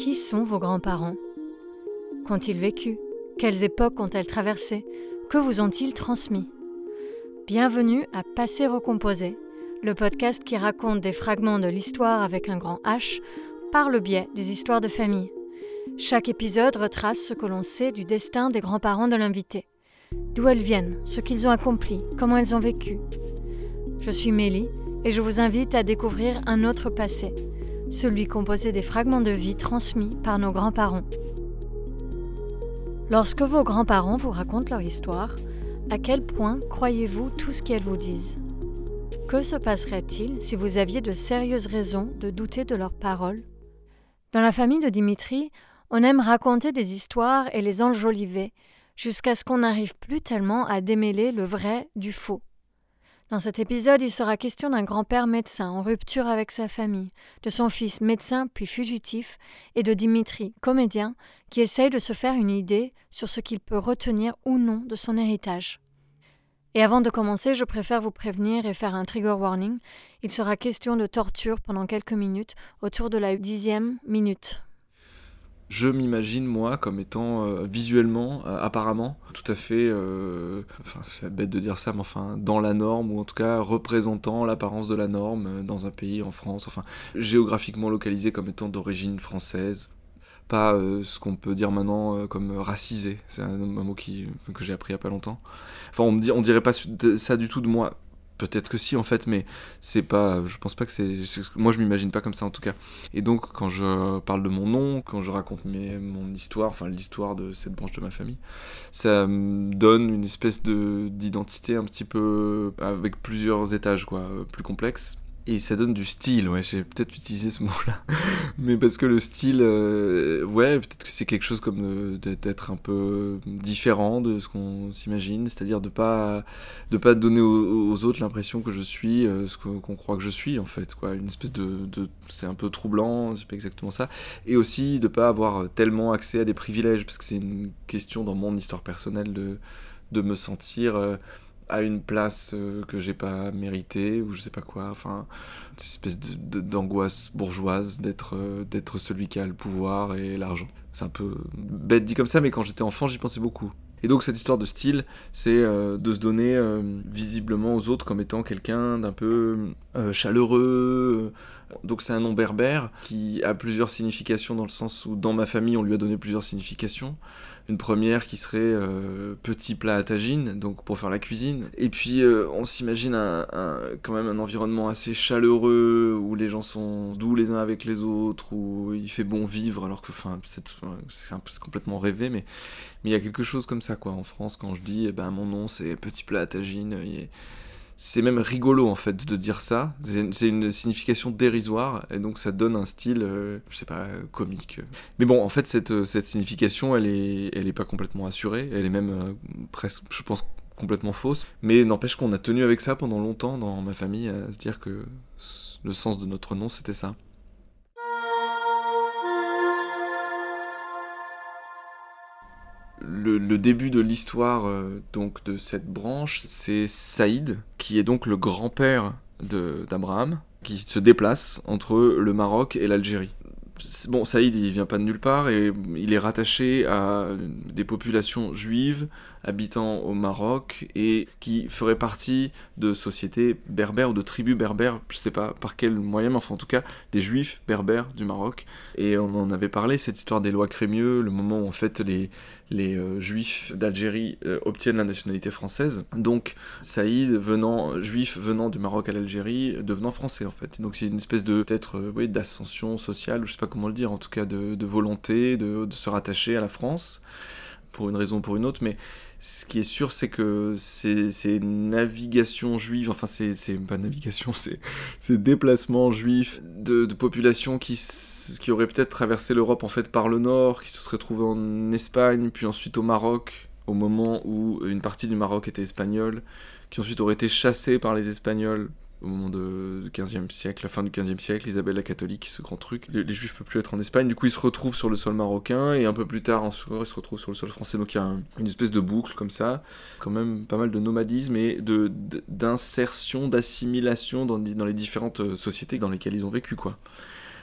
Qui sont vos grands-parents? Qu'ont-ils vécu? Quelles époques ont-elles traversées? Que vous ont-ils transmis? Bienvenue à Passé Recomposé, le podcast qui raconte des fragments de l'histoire avec un grand H par le biais des histoires de famille. Chaque épisode retrace ce que l'on sait du destin des grands-parents de l'invité. D'où elles viennent, ce qu'ils ont accompli, comment elles ont vécu? Je suis Mélie et je vous invite à découvrir un autre passé, celui composé des fragments de vie transmis par nos grands-parents. Lorsque vos grands-parents vous racontent leur histoire, à quel point croyez-vous tout ce qu'elles vous disent? Que se passerait-il si vous aviez de sérieuses raisons de douter de leurs paroles? Dans la famille de Dimitri, on aime raconter des histoires et les enjoliver, jusqu'à ce qu'on n'arrive plus tellement à démêler le vrai du faux. Dans cet épisode, il sera question d'un grand-père médecin en rupture avec sa famille, de son fils médecin puis fugitif, et de Dimitri, comédien, qui essaye de se faire une idée sur ce qu'il peut retenir ou non de son héritage. Et avant de commencer, je préfère vous prévenir et faire un trigger warning. Il sera question de torture pendant quelques minutes, autour de la dixième minute je m'imagine moi comme étant euh, visuellement, euh, apparemment, tout à fait, euh, enfin c'est bête de dire ça, mais enfin dans la norme ou en tout cas représentant l'apparence de la norme dans un pays, en France, enfin géographiquement localisé comme étant d'origine française, pas ce qu'on peut dire maintenant comme racisé, c'est un, mot qui, que j'ai appris il y a pas longtemps. Enfin on me dit, on dirait pas ça du tout de moi peut-être que si en fait, mais c'est pas, je pense pas que c'est, moi je m'imagine pas comme ça en tout cas. Et donc quand je parle de mon nom, quand je raconte mon histoire, enfin l'histoire de cette branche de ma famille, ça me donne une espèce de d'identité un petit peu avec plusieurs étages quoi, plus complexe et ça donne du style, ouais, j'ai peut-être utilisé ce mot-là. Mais parce que le style, euh, ouais, peut-être que c'est quelque chose comme d'être un peu différent de ce qu'on s'imagine, c'est-à-dire de pas de pas donner aux, autres l'impression que je suis euh, ce qu'on croit que je suis, en fait, quoi. Une espèce de. c'est un peu troublant, c'est pas exactement ça. Et aussi de pas avoir tellement accès à des privilèges, parce que c'est une question dans mon histoire personnelle de, de me sentir. Euh, à une place euh, que j'ai pas méritée ou je sais pas quoi enfin une espèce d'angoisse bourgeoise d'être euh, d'être celui qui a le pouvoir et l'argent c'est un peu bête dit comme ça mais quand j'étais enfant j'y pensais beaucoup et donc cette histoire de style, c'est euh, de se donner visiblement aux autres comme étant quelqu'un d'un peu chaleureux. Donc c'est un nom berbère qui a plusieurs significations dans le sens où dans ma famille on lui a donné plusieurs significations une première qui serait euh, petit plat à tagine, donc pour faire la cuisine. Et puis euh, on s'imagine quand même un environnement assez chaleureux où les gens sont doux les uns avec les autres, où il fait bon vivre, alors que c'est complètement rêvé, mais mais il y a quelque chose comme ça quoi en France quand je dis eh ben mon nom c'est petit plat à tagine c'est même rigolo en fait de dire ça. C'est une, signification dérisoire et donc ça donne un style, euh, je sais pas, comique. Mais bon, en fait, cette, cette signification, elle est, elle est pas complètement assurée. Elle est même euh, presque, je pense, complètement fausse. Mais n'empêche qu'on a tenu avec ça pendant longtemps dans ma famille à se dire que le sens de notre nom, c'était ça. Le, début de l'histoire euh, donc de cette branche, c'est Saïd, qui est donc le grand-père d'Abraham, qui se déplace entre le Maroc et l'Algérie. Bon, Saïd, il vient pas de nulle part et il est rattaché à des populations juives habitant au Maroc et qui feraient partie de sociétés berbères ou de tribus berbères, je sais pas par quel moyen, mais enfin en tout cas des juifs berbères du Maroc. Et on en avait parlé, cette histoire des lois Crémieux, le moment où en fait les, les euh, juifs d'Algérie euh, obtiennent la nationalité française. Donc Saïd, venant, juif venant du Maroc à l'Algérie, devenant français en fait. donc c'est une espèce de peut-être euh, oui, d'ascension sociale, je sais pas comment le dire, en tout cas de, de volonté de, de, se rattacher à la France, pour une raison ou pour une autre, mais ce qui est sûr, c'est que ces, navigations juives, enfin, c'est pas navigation, c'est déplacements juifs de, populations qui, qui auraient peut-être traversé l'Europe en fait par le nord, qui se seraient trouvées en Espagne, puis ensuite au Maroc, au moment où une partie du Maroc était espagnole, qui ensuite auraient été chassées par les Espagnols au moment du 15e siècle, la fin du 15e siècle, Isabelle la catholique, ce grand truc. Les, juifs juifs peuvent plus être en Espagne, du coup ils se retrouvent sur le sol marocain, et un peu plus tard, en soir, ils se retrouvent sur le sol français. Donc il y a une espèce de boucle comme ça, quand même pas mal de nomadisme et d'insertion, d'assimilation dans, dans les différentes euh, sociétés dans lesquelles ils ont vécu, quoi.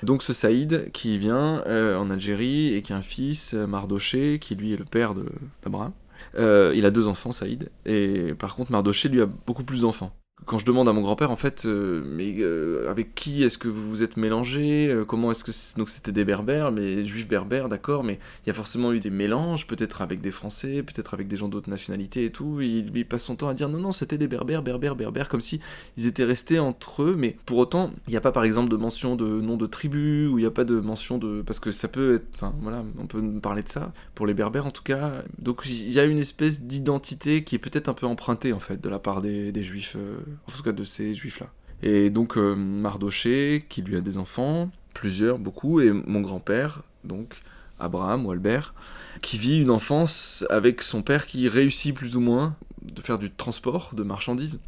Donc ce Saïd qui vient en Algérie et qui a un fils, Mardoché, qui lui est le père d'Abraham. il a deux enfants, Saïd, et par contre Mardoché lui a beaucoup plus d'enfants quand je demande à mon grand-père, en fait, euh, mais euh, avec qui est-ce que vous vous êtes mélangé euh, Comment est-ce que donc c'était des berbères, mais juifs berbères, d'accord, mais il y a forcément eu des mélanges, peut-être avec des Français, peut-être avec des gens d'autres nationalités et tout. il, passe son temps à dire non, non, c'était des berbères, berbères, berbères, comme si ils étaient restés entre eux. Mais pour autant, il n'y a pas, par exemple, de mention de nom de tribu ou il n'y a pas de mention de parce que ça peut être, enfin voilà, on peut parler de ça pour les berbères en tout cas. Donc il y a une espèce d'identité qui est peut-être un peu empruntée en fait de la part des, des juifs en tout cas de ces juifs-là. Et donc euh, Mardoché, qui lui a des enfants, plusieurs, beaucoup, et mon grand-père, donc Abraham ou Albert, qui vit une enfance avec son père qui réussit plus ou moins de faire du transport de marchandises.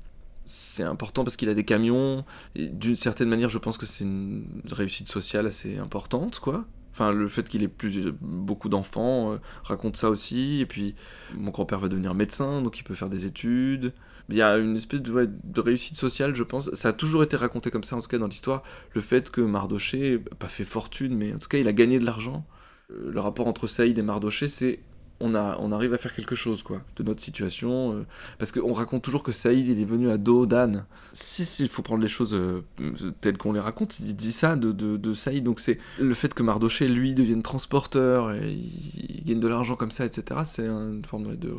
C'est important parce qu'il a des camions, et d'une certaine manière, je pense que c'est une réussite sociale assez importante, quoi. Enfin, le fait qu'il ait plus, beaucoup d'enfants euh, raconte ça aussi. Et puis, mon grand-père va devenir médecin, donc il peut faire des études. Il y a une espèce de, réussite sociale, je pense. Ça a toujours été raconté comme ça, en tout cas dans l'histoire. Le fait que Mardoché, pas fait fortune, mais en tout cas, il a gagné de l'argent. Euh, le rapport entre Saïd et Mardoché, c'est on, on arrive à faire quelque chose quoi de notre situation euh, parce qu'on raconte toujours que Saïd il est venu à dos d'âne si si il faut prendre les choses euh, telles qu'on les raconte il dit ça de, de, Saïd donc c'est le fait que Mardoché lui devienne transporteur et il, gagne de l'argent comme ça etc c'est une forme de,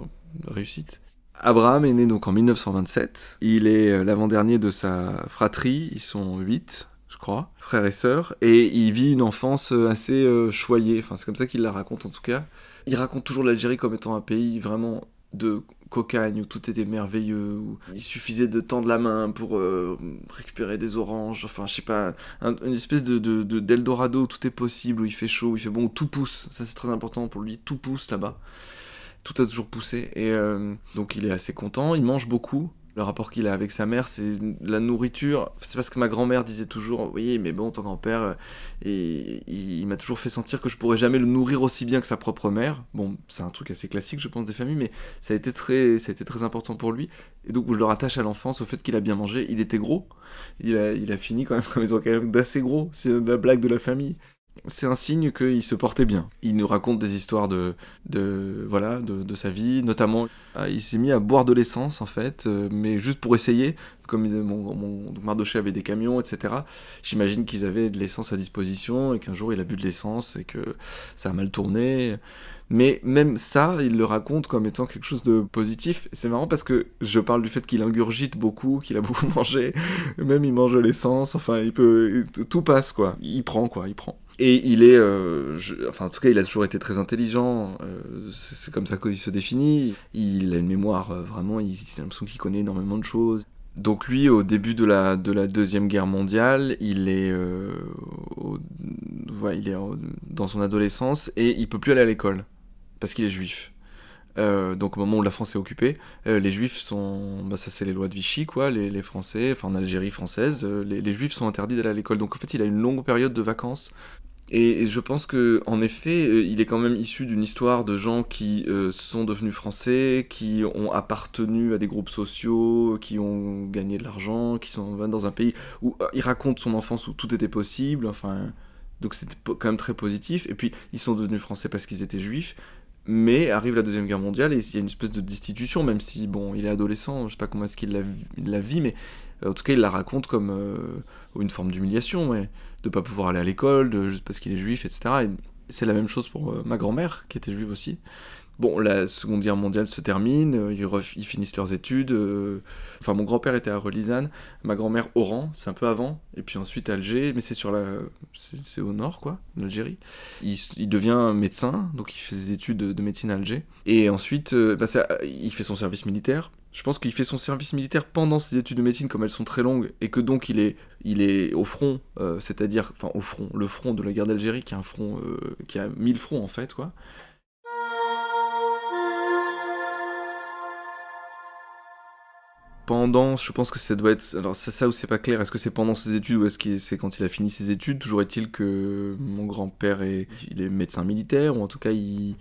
réussite Abraham est né donc en 1927 il est euh, l'avant-dernier de sa fratrie. Ils sont huit je crois, frères et sœurs, et il vit une enfance assez choyée, enfin c'est comme ça qu'il la raconte en tout cas. Il raconte toujours l'Algérie comme étant un pays vraiment de cocagne où tout était merveilleux, où il suffisait de tendre la main pour euh, récupérer des oranges, enfin je sais pas, une espèce de, d'Eldorado où tout est possible, où il fait chaud, il fait bon, où tout pousse, ça c'est très important pour lui, tout pousse là-bas, tout a toujours poussé, et euh, donc il est assez content, il mange beaucoup, le rapport qu'il a avec sa mère, c'est la nourriture. C'est parce que ma grand-mère disait toujours, oui, mais bon, ton grand-père, euh, et, il, m'a toujours fait sentir que je pourrais jamais le nourrir aussi bien que sa propre mère. Bon, c'est un truc assez classique, je pense, des familles, mais ça a été très, ça a été très important pour lui. Et donc, je le rattache à l'enfance, au fait qu'il a bien mangé. Il était gros. Il a, il a fini quand même comme étant quand même d'assez gros. C'est la blague de la famille c'est un signe qu'il se portait bien. Il nous raconte des histoires de, de voilà, de, sa vie, notamment ah, il s'est mis à boire de l'essence en fait, euh, mais juste pour essayer. Comme mon, mon Mardoché avait des camions, etc. J'imagine qu'ils avaient de l'essence à disposition et qu'un jour il a bu de l'essence et que ça a mal tourné. Mais même ça, il le raconte comme étant quelque chose de positif. C'est marrant parce que je parle du fait qu'il ingurgite beaucoup, qu'il a beaucoup mangé. Même il mange l'essence. Enfin, il peut, tout passe quoi. Il prend quoi, il prend. Et il est, euh, enfin en tout cas, il a toujours été très intelligent. Euh, c'est comme ça qu'il se définit. Il a une mémoire euh, vraiment. Il, a l'impression qu'il connaît énormément de choses. Donc lui, au début de la, de la deuxième guerre mondiale, il est, il est dans son adolescence et il peut plus aller à l'école parce qu'il est juif. donc au moment où la France est occupée, les Juifs sont, bah, ça c'est les lois de Vichy quoi, les, Français, enfin en Algérie française, les, les, Juifs sont interdits d'aller à l'école. Donc en fait il a une longue période de vacances et je pense que en effet, euh, il est quand même issu d'une histoire de gens qui euh, sont devenus français, qui ont appartenu à des groupes sociaux, qui ont gagné de l'argent, qui sont dans un pays où euh, il raconte son enfance où tout était possible. Enfin, donc c'était quand même très positif. Et puis ils sont devenus français parce qu'ils étaient juifs. Mais arrive la Deuxième Guerre mondiale et il y a une espèce de destitution, même si, bon, il est adolescent, je sais pas comment est-ce qu'il la, vit, mais en tout cas, il la raconte comme une forme d'humiliation, ouais de pas pouvoir aller à l'école, juste parce qu'il est juif, etc. Et c'est la même chose pour euh, ma grand-mère, qui était juive aussi. Bon, la Seconde Guerre mondiale se termine, euh, ils, finissent leurs études. Euh, enfin, mon grand-père était à Relizane, ma grand-mère Oran, c'est un peu avant, et puis ensuite Alger, mais c'est sur la, c'est au nord, quoi, d'Algérie. Il, il, devient médecin, donc il fait ses études de, médecine à Alger. Et ensuite, bah, il fait son service militaire. Je pense qu'il fait son service militaire pendant ses études de médecine, comme elles sont très longues, et que donc il est, il est au front, euh, c'est-à-dire, enfin au front, le front de la guerre d'Algérie, qui a un front, euh, qui a mille fronts en fait, quoi. Pendant, je pense que ça doit être, alors c'est ça ou c'est pas clair, est-ce que c'est pendant ses études ou est-ce que c'est quand il a fini ses études? Toujours est-il que mon grand-père est médecin militaire, ou en tout cas il,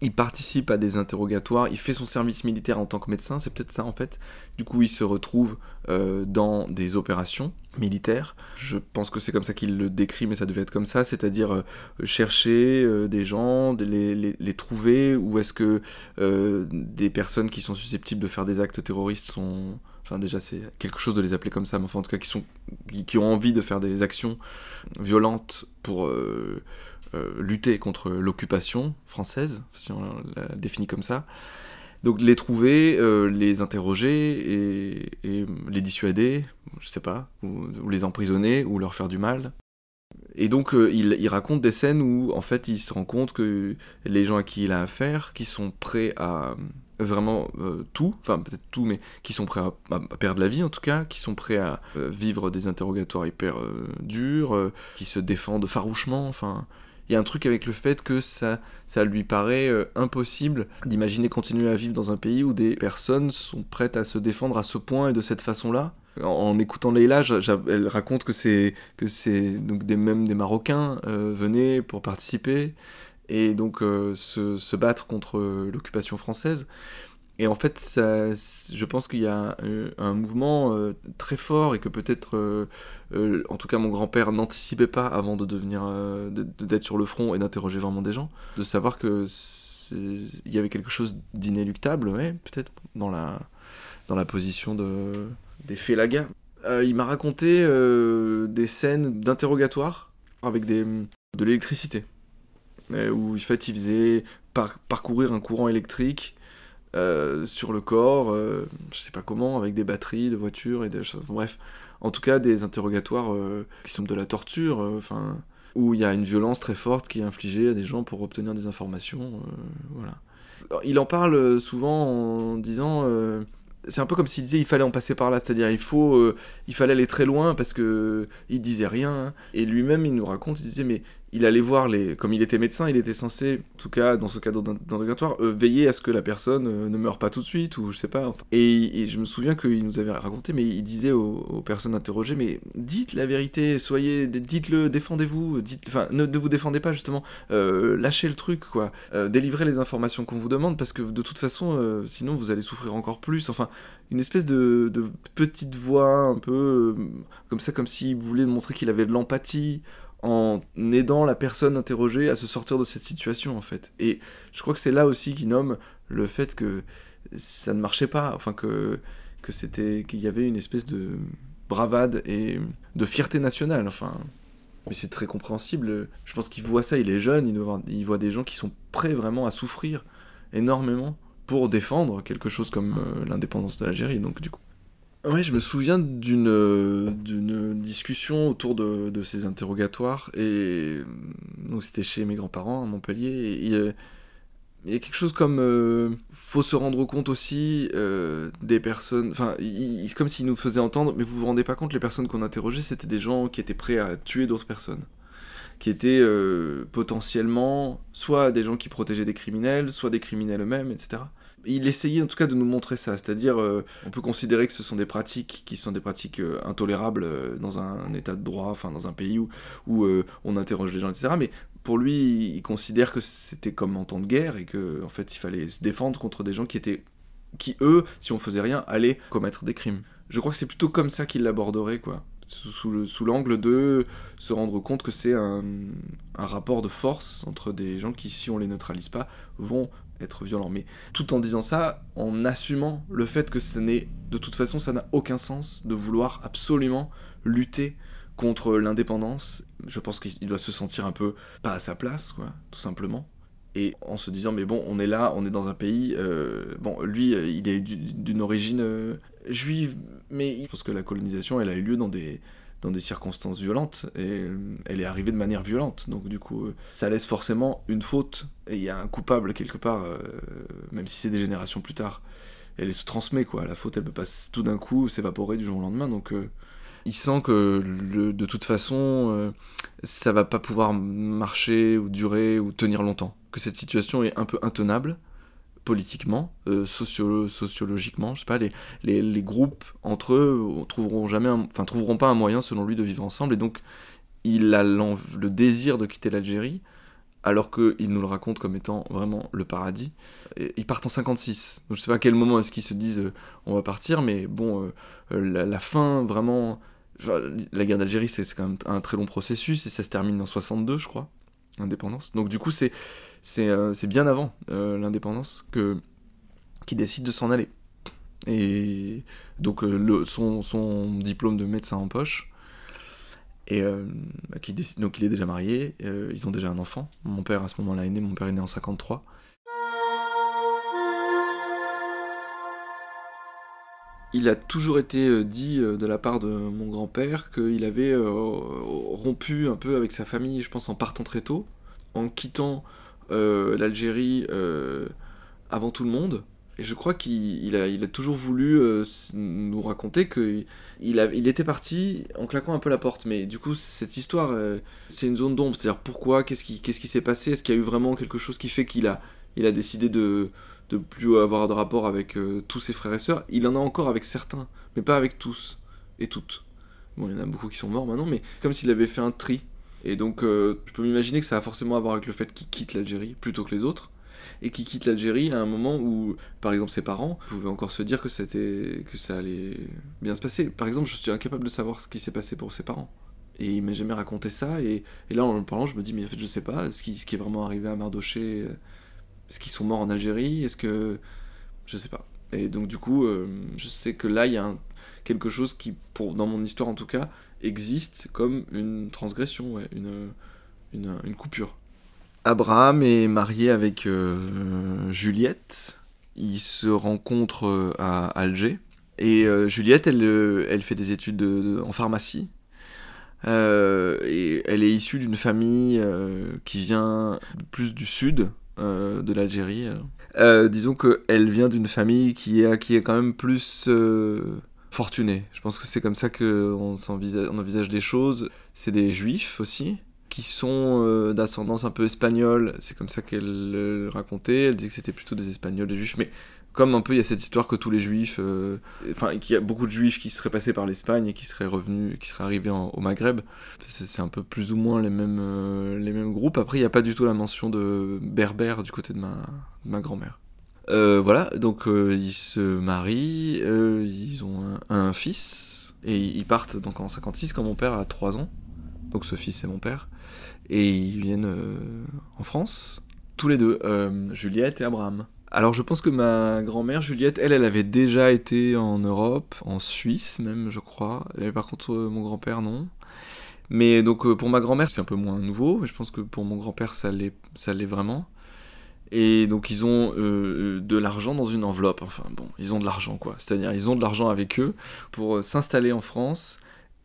il participe à des interrogatoires, il fait son service militaire en tant que médecin, c'est peut-être ça en fait. Du coup, il se retrouve euh, dans des opérations militaires. Je pense que c'est comme ça qu'il le décrit, mais ça devait être comme ça, c'est-à-dire euh, chercher euh, des gens, les, les, trouver, ou est-ce que des personnes qui sont susceptibles de faire des actes terroristes sont... Enfin déjà c'est quelque chose de les appeler comme ça, mais enfin en tout cas qui, sont, qui ont envie de faire des actions violentes pour euh, lutter contre l'occupation française, si on la définit comme ça. Donc les trouver, euh, les interroger et, les dissuader, je sais pas, ou, les emprisonner ou leur faire du mal. Et donc euh, il, raconte des scènes où en fait il se rend compte que les gens à qui il a affaire, qui sont prêts à vraiment tout, enfin peut-être tout, mais qui sont prêts à, perdre la vie en tout cas, qui sont prêts à vivre des interrogatoires hyper durs, qui se défendent farouchement, enfin il y a un truc avec le fait que ça, ça lui paraît euh, impossible d'imaginer continuer à vivre dans un pays où des personnes sont prêtes à se défendre à ce point et de cette façon-là. En, écoutant Leila, elle raconte que c'est que c'est donc des même des Marocains euh, venaient pour participer et donc euh, se, se, battre contre l'occupation française. Et en fait, ça, je pense qu'il y a un, mouvement euh, très fort et que peut-être, euh, euh, en tout cas, mon grand-père n'anticipait pas avant de devenir, d'être sur le front et d'interroger vraiment des gens, de savoir que il y avait quelque chose d'inéluctable, peut-être dans la, dans la position de, des Félagas. il m'a raconté des scènes d'interrogatoire avec de l'électricité, où en fait, il faisait parcourir un courant électrique euh, sur le corps, euh, je sais pas comment, avec des batteries de voitures et des choses. Bref, en tout cas, des interrogatoires euh, qui sont de la torture, enfin, où il y a une violence très forte qui est infligée à des gens pour obtenir des informations. voilà. il en parle souvent en disant c'est un peu comme s'il disait il fallait en passer par là, c'est-à-dire il faut, il fallait aller très loin parce que il disait rien. Hein. Et lui-même il nous raconte, il disait mais il allait voir les. Comme il était médecin, il était censé, en tout cas dans ce cadre d'interrogatoire, euh, veiller à ce que la personne euh, ne meure pas tout de suite, ou je sais pas. Et, je me souviens qu'il nous avait raconté, mais il disait aux, personnes interrogées Mais dites la vérité, soyez. Dites-le, défendez-vous, dites, enfin, ne, vous défendez pas justement, euh, lâchez le truc, quoi. délivrez les informations qu'on vous demande, parce que de toute façon, sinon vous allez souffrir encore plus. Enfin, une espèce de, de petite voix un peu comme ça, comme s'il voulait montrer qu'il avait de l'empathie en aidant la personne interrogée à se sortir de cette situation en fait. Et je crois que c'est là aussi qu'il nomme le fait que ça ne marchait pas, enfin que, que c'était qu'il y avait une espèce de bravade et de fierté nationale, enfin. Mais c'est très compréhensible. Je pense qu'il voit ça, il est jeune, il voit, des gens qui sont prêts vraiment à souffrir énormément pour défendre quelque chose comme euh, l'indépendance de l'Algérie. Donc du coup, Ouais, je me souviens d'une d'une discussion autour de, de, ces interrogatoires et donc c'était chez mes grands-parents à Montpellier il y a quelque chose comme euh, faut se rendre compte aussi euh, des personnes enfin comme s'ils nous faisaient entendre mais vous vous rendez pas compte les personnes qu'on interrogeait c'était des gens qui étaient prêts à tuer d'autres personnes qui étaient euh, potentiellement soit des gens qui protégeaient des criminels soit des criminels eux-mêmes etc il essayait en tout cas de nous montrer ça, c'est-à-dire euh, on peut considérer que ce sont des pratiques qui sont des pratiques euh, intolérables euh, dans un, état de droit, enfin dans un pays où, on interroge les gens, etc. Mais pour lui, il considère que c'était comme en temps de guerre et que en fait il fallait se défendre contre des gens qui étaient, qui eux, si on faisait rien, allaient commettre des crimes. Je crois que c'est plutôt comme ça qu'il l'aborderait, quoi sous, l'angle de se rendre compte que c'est un, un, rapport de force entre des gens qui, si on les neutralise pas, vont être violent. Mais tout en disant ça, en assumant le fait que ce n'est, de toute façon, ça n'a aucun sens de vouloir absolument lutter contre l'indépendance. Je pense qu'il doit se sentir un peu pas à sa place, quoi, tout simplement. Et en se disant, mais bon, on est là, on est dans un pays. Euh, bon, lui, il est d'une origine euh, juive, mais je pense que la colonisation, elle a eu lieu dans des, dans des circonstances violentes et euh, elle est arrivée de manière violente. Donc du coup, euh, ça laisse forcément une faute et il y a un coupable quelque part, euh, même si c'est des générations plus tard. Elle se transmet quoi. La faute, elle peut pas tout d'un coup s'évaporer du jour au lendemain. Donc il sent que de toute façon, ça va pas pouvoir marcher ou durer ou tenir longtemps. Que cette situation est un peu intenable politiquement, euh, sociologiquement, je sais pas, les, les, groupes entre eux trouveront jamais, enfin trouveront pas un moyen selon lui de vivre ensemble, et donc il a le désir de quitter l'Algérie alors qu'ils nous le racontent comme étant vraiment le paradis. Ils partent en 56. Donc je sais pas à quel moment est-ce qu'ils se disent euh, on va partir, mais bon, euh, euh, la, fin vraiment. la guerre d'Algérie, c'est quand même un très long processus et ça se termine en 62, je crois, l'indépendance. Donc du coup, c'est c'est bien avant l'indépendance que qui décide de s'en aller. Et donc le, son, son diplôme de médecin en poche et euh, qui décide, donc il est déjà marié, euh, ils ont déjà un enfant. Mon père à ce moment-là est né, mon père est né en 53. Il a toujours été euh, dit de la part de mon grand-père qu'il avait rompu un peu avec sa famille, je pense en partant très tôt, en quittant l'Algérie avant tout le monde. Et je crois qu'il a, il a toujours voulu euh, nous raconter qu'il il était parti en claquant un peu la porte. Mais du coup, cette histoire, euh, c'est une zone d'ombre. C'est-à-dire pourquoi Qu'est-ce qui s'est passé? Est-ce qu'il y a eu vraiment quelque chose qui fait qu'il a, il a décidé de de plus avoir de rapport avec euh, tous ses frères et sœurs? Il en a encore avec certains, mais pas avec tous et toutes. Bon, il y en a beaucoup qui sont morts maintenant, mais comme s'il avait fait un tri. Et donc, je peux m'imaginer que ça a forcément à voir avec le fait qu'il quitte l'Algérie plutôt que les autres et qui quitte l'Algérie à un moment où, par exemple, ses parents pouvaient encore se dire que, c'était, que ça allait bien se passer. Par exemple, je suis incapable de savoir ce qui s'est passé pour ses parents. Et il m'a jamais raconté ça, et, là, en en parlant, je me dis, mais en fait, je sais pas, ce qui, ce qui est vraiment arrivé à Mardoché, euh, est-ce qu'ils sont morts en Algérie Est-ce que. Je sais pas. Et donc, du coup, euh, je sais que là, il y a quelque chose qui, pour, dans mon histoire en tout cas, existe comme une transgression, une, une, une coupure. Abraham est marié avec euh, Juliette. Ils se rencontrent euh, à Alger. Et euh, Juliette, elle, elle fait des études en pharmacie. et elle est issue d'une famille qui vient plus du sud de l'Algérie. disons qu'elle vient d'une famille qui est, qui est quand même plus fortunée. Je pense que c'est comme ça qu'on on envisage les choses. C'est des juifs aussi qui sont euh, d'ascendance un peu espagnole. C'est comme ça qu'elle le racontait. Elle disait que c'était plutôt des Espagnols, des Juifs. Mais comme un peu il y a cette histoire que tous les Juifs, euh, enfin qu'il y a beaucoup de Juifs qui seraient passés par l'Espagne et qui seraient revenus, qui seraient arrivés au Maghreb. C'est un peu plus ou moins les mêmes, euh, les mêmes groupes. Après il n'y a pas du tout la mention de berbère du côté de ma grand-mère. Voilà, donc ils se marient, ils ont un, fils, et ils partent donc en 56 quand mon père a 3 ans. Donc ce fils c'est mon père et ils viennent euh, en France, tous les deux, euh, Juliette et Abraham. Alors je pense que ma grand-mère Juliette, elle, elle avait déjà été en Europe, en Suisse même, je crois. Et par contre, euh, mon grand-père, non. Mais donc pour ma grand-mère, c'est un peu moins nouveau, mais je pense que pour mon grand-père, ça l'est vraiment. Et donc ils ont de l'argent dans une enveloppe. Enfin bon, ils ont de l'argent quoi. C'est-à-dire ils ont de l'argent avec eux pour s'installer en France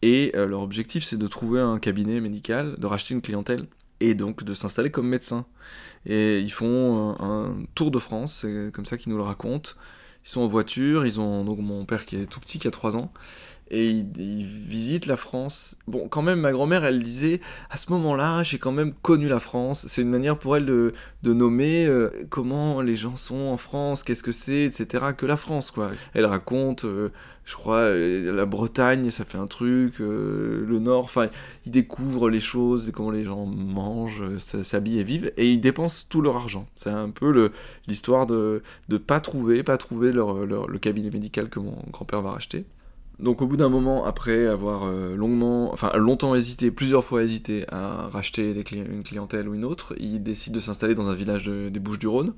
et euh, leur objectif, c'est de trouver un cabinet médical, de racheter une clientèle et donc de s'installer comme médecin. Et ils font un, tour de France, c'est comme ça qu'ils nous le racontent. Ils sont en voiture, ils ont donc mon père qui est tout petit, qui a 3 ans, et ils, visitent la France. Bon, quand même, ma grand-mère, elle disait, à ce moment-là, j'ai quand même connu la France. C'est une manière pour elle de, de nommer euh, comment les gens sont en France, qu'est-ce que c'est, etc., que la France, quoi. Elle raconte, euh, je crois, euh, la Bretagne, ça fait un truc, le Nord, enfin, ils découvrent les choses, comment les gens mangent, s'habillent et vivent, et ils dépensent tout leur argent. C'est un peu l'histoire de ne pas trouver, pas trouver leur, le cabinet médical que mon grand-père va racheter. Donc au bout d'un moment, après avoir euh, longuement, enfin longtemps hésité, plusieurs fois hésité à racheter une clientèle ou une autre, il décide de s'installer dans un village des Bouches-du-Rhône.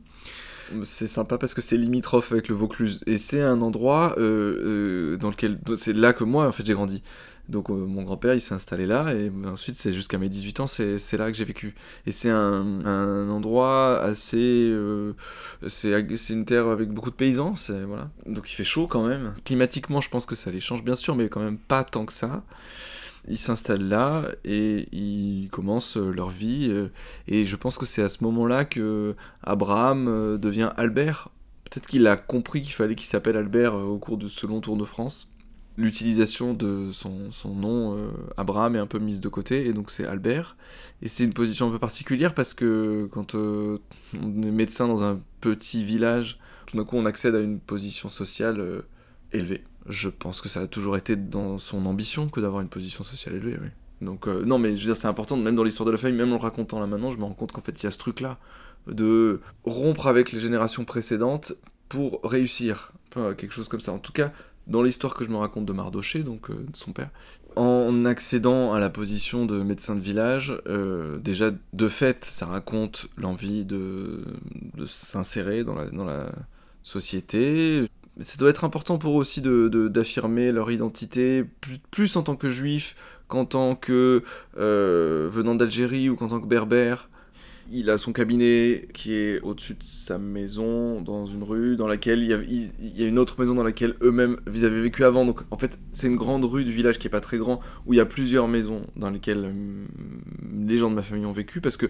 C'est sympa parce que c'est limitrophe avec le Vaucluse et c'est un endroit euh, euh, dans lequel c'est là que moi en fait j'ai grandi. Donc euh, mon grand-père il s'est installé là et ensuite c'est jusqu'à mes 18 ans c'est là que j'ai vécu. Et c'est un, un, endroit assez... Euh, c'est une terre avec beaucoup de paysans, voilà. donc il fait chaud quand même. Climatiquement je pense que ça les change bien sûr mais quand même pas tant que ça. Ils s'installent là et ils commencent leur vie et je pense que c'est à ce moment-là que Abraham euh, devient Albert. Peut-être qu'il a compris qu'il fallait qu'il s'appelle Albert au cours de ce long tour de France l'utilisation de son, nom, euh, Abraham, est un peu mise de côté, et donc c'est Albert. Et c'est une position un peu particulière parce que quand euh, on est médecin dans un petit village, tout d'un coup on accède à une position sociale euh, élevée. Je pense que ça a toujours été dans son ambition que d'avoir une position sociale élevée, oui. Donc, euh, non, mais je veux dire, c'est important, même dans l'histoire de la famille, même en le racontant là maintenant, je me rends compte qu'en fait, il y a ce truc-là, de rompre avec les générations précédentes pour réussir. quelque chose comme ça. En tout cas, dans l'histoire que je me raconte de Mardoché, donc de son père, en accédant à la position de médecin de village, euh, déjà de fait, ça raconte l'envie de, s'insérer dans la, dans la société. Ça doit être important pour eux aussi d'affirmer de, leur identité, plus, en tant que juif qu'en tant que euh, venant d'Algérie ou qu'en tant que berbère. Il a son cabinet qui est au-dessus de sa maison, dans une rue, dans laquelle il y a, une autre maison dans laquelle eux-mêmes ils avaient vécu avant. Donc en fait, c'est une grande rue du village qui est pas très grand, où il y a plusieurs maisons dans lesquelles hum, les gens de ma famille ont vécu, parce que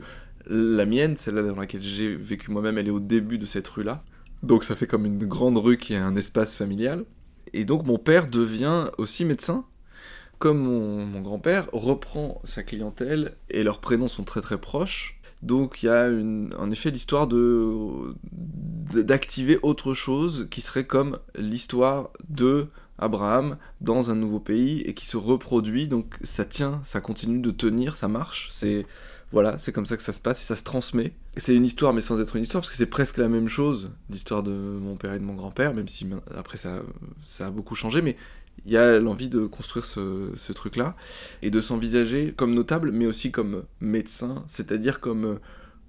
la mienne, celle-là dans laquelle j'ai vécu moi-même, elle est au début de cette rue-là. Donc ça fait comme une grande rue qui est un espace familial. Et donc mon père devient aussi médecin, comme mon grand-père reprend sa clientèle, et leurs prénoms sont très très proches donc il y a en effet l'histoire d'activer autre chose qui serait comme l'histoire de Abraham dans un nouveau pays et qui se reproduit. Donc ça tient, ça continue de tenir, ça marche. C'est voilà, c'est comme ça que ça se passe et ça se transmet. C'est une histoire, mais sans être une histoire, parce que c'est presque la même chose, l'histoire de mon père et de mon grand-père, même si après ça, ça a beaucoup changé, mais il y a l'envie de construire ce, truc-là et de s'envisager comme notable, mais aussi comme médecin, c'est-à-dire comme,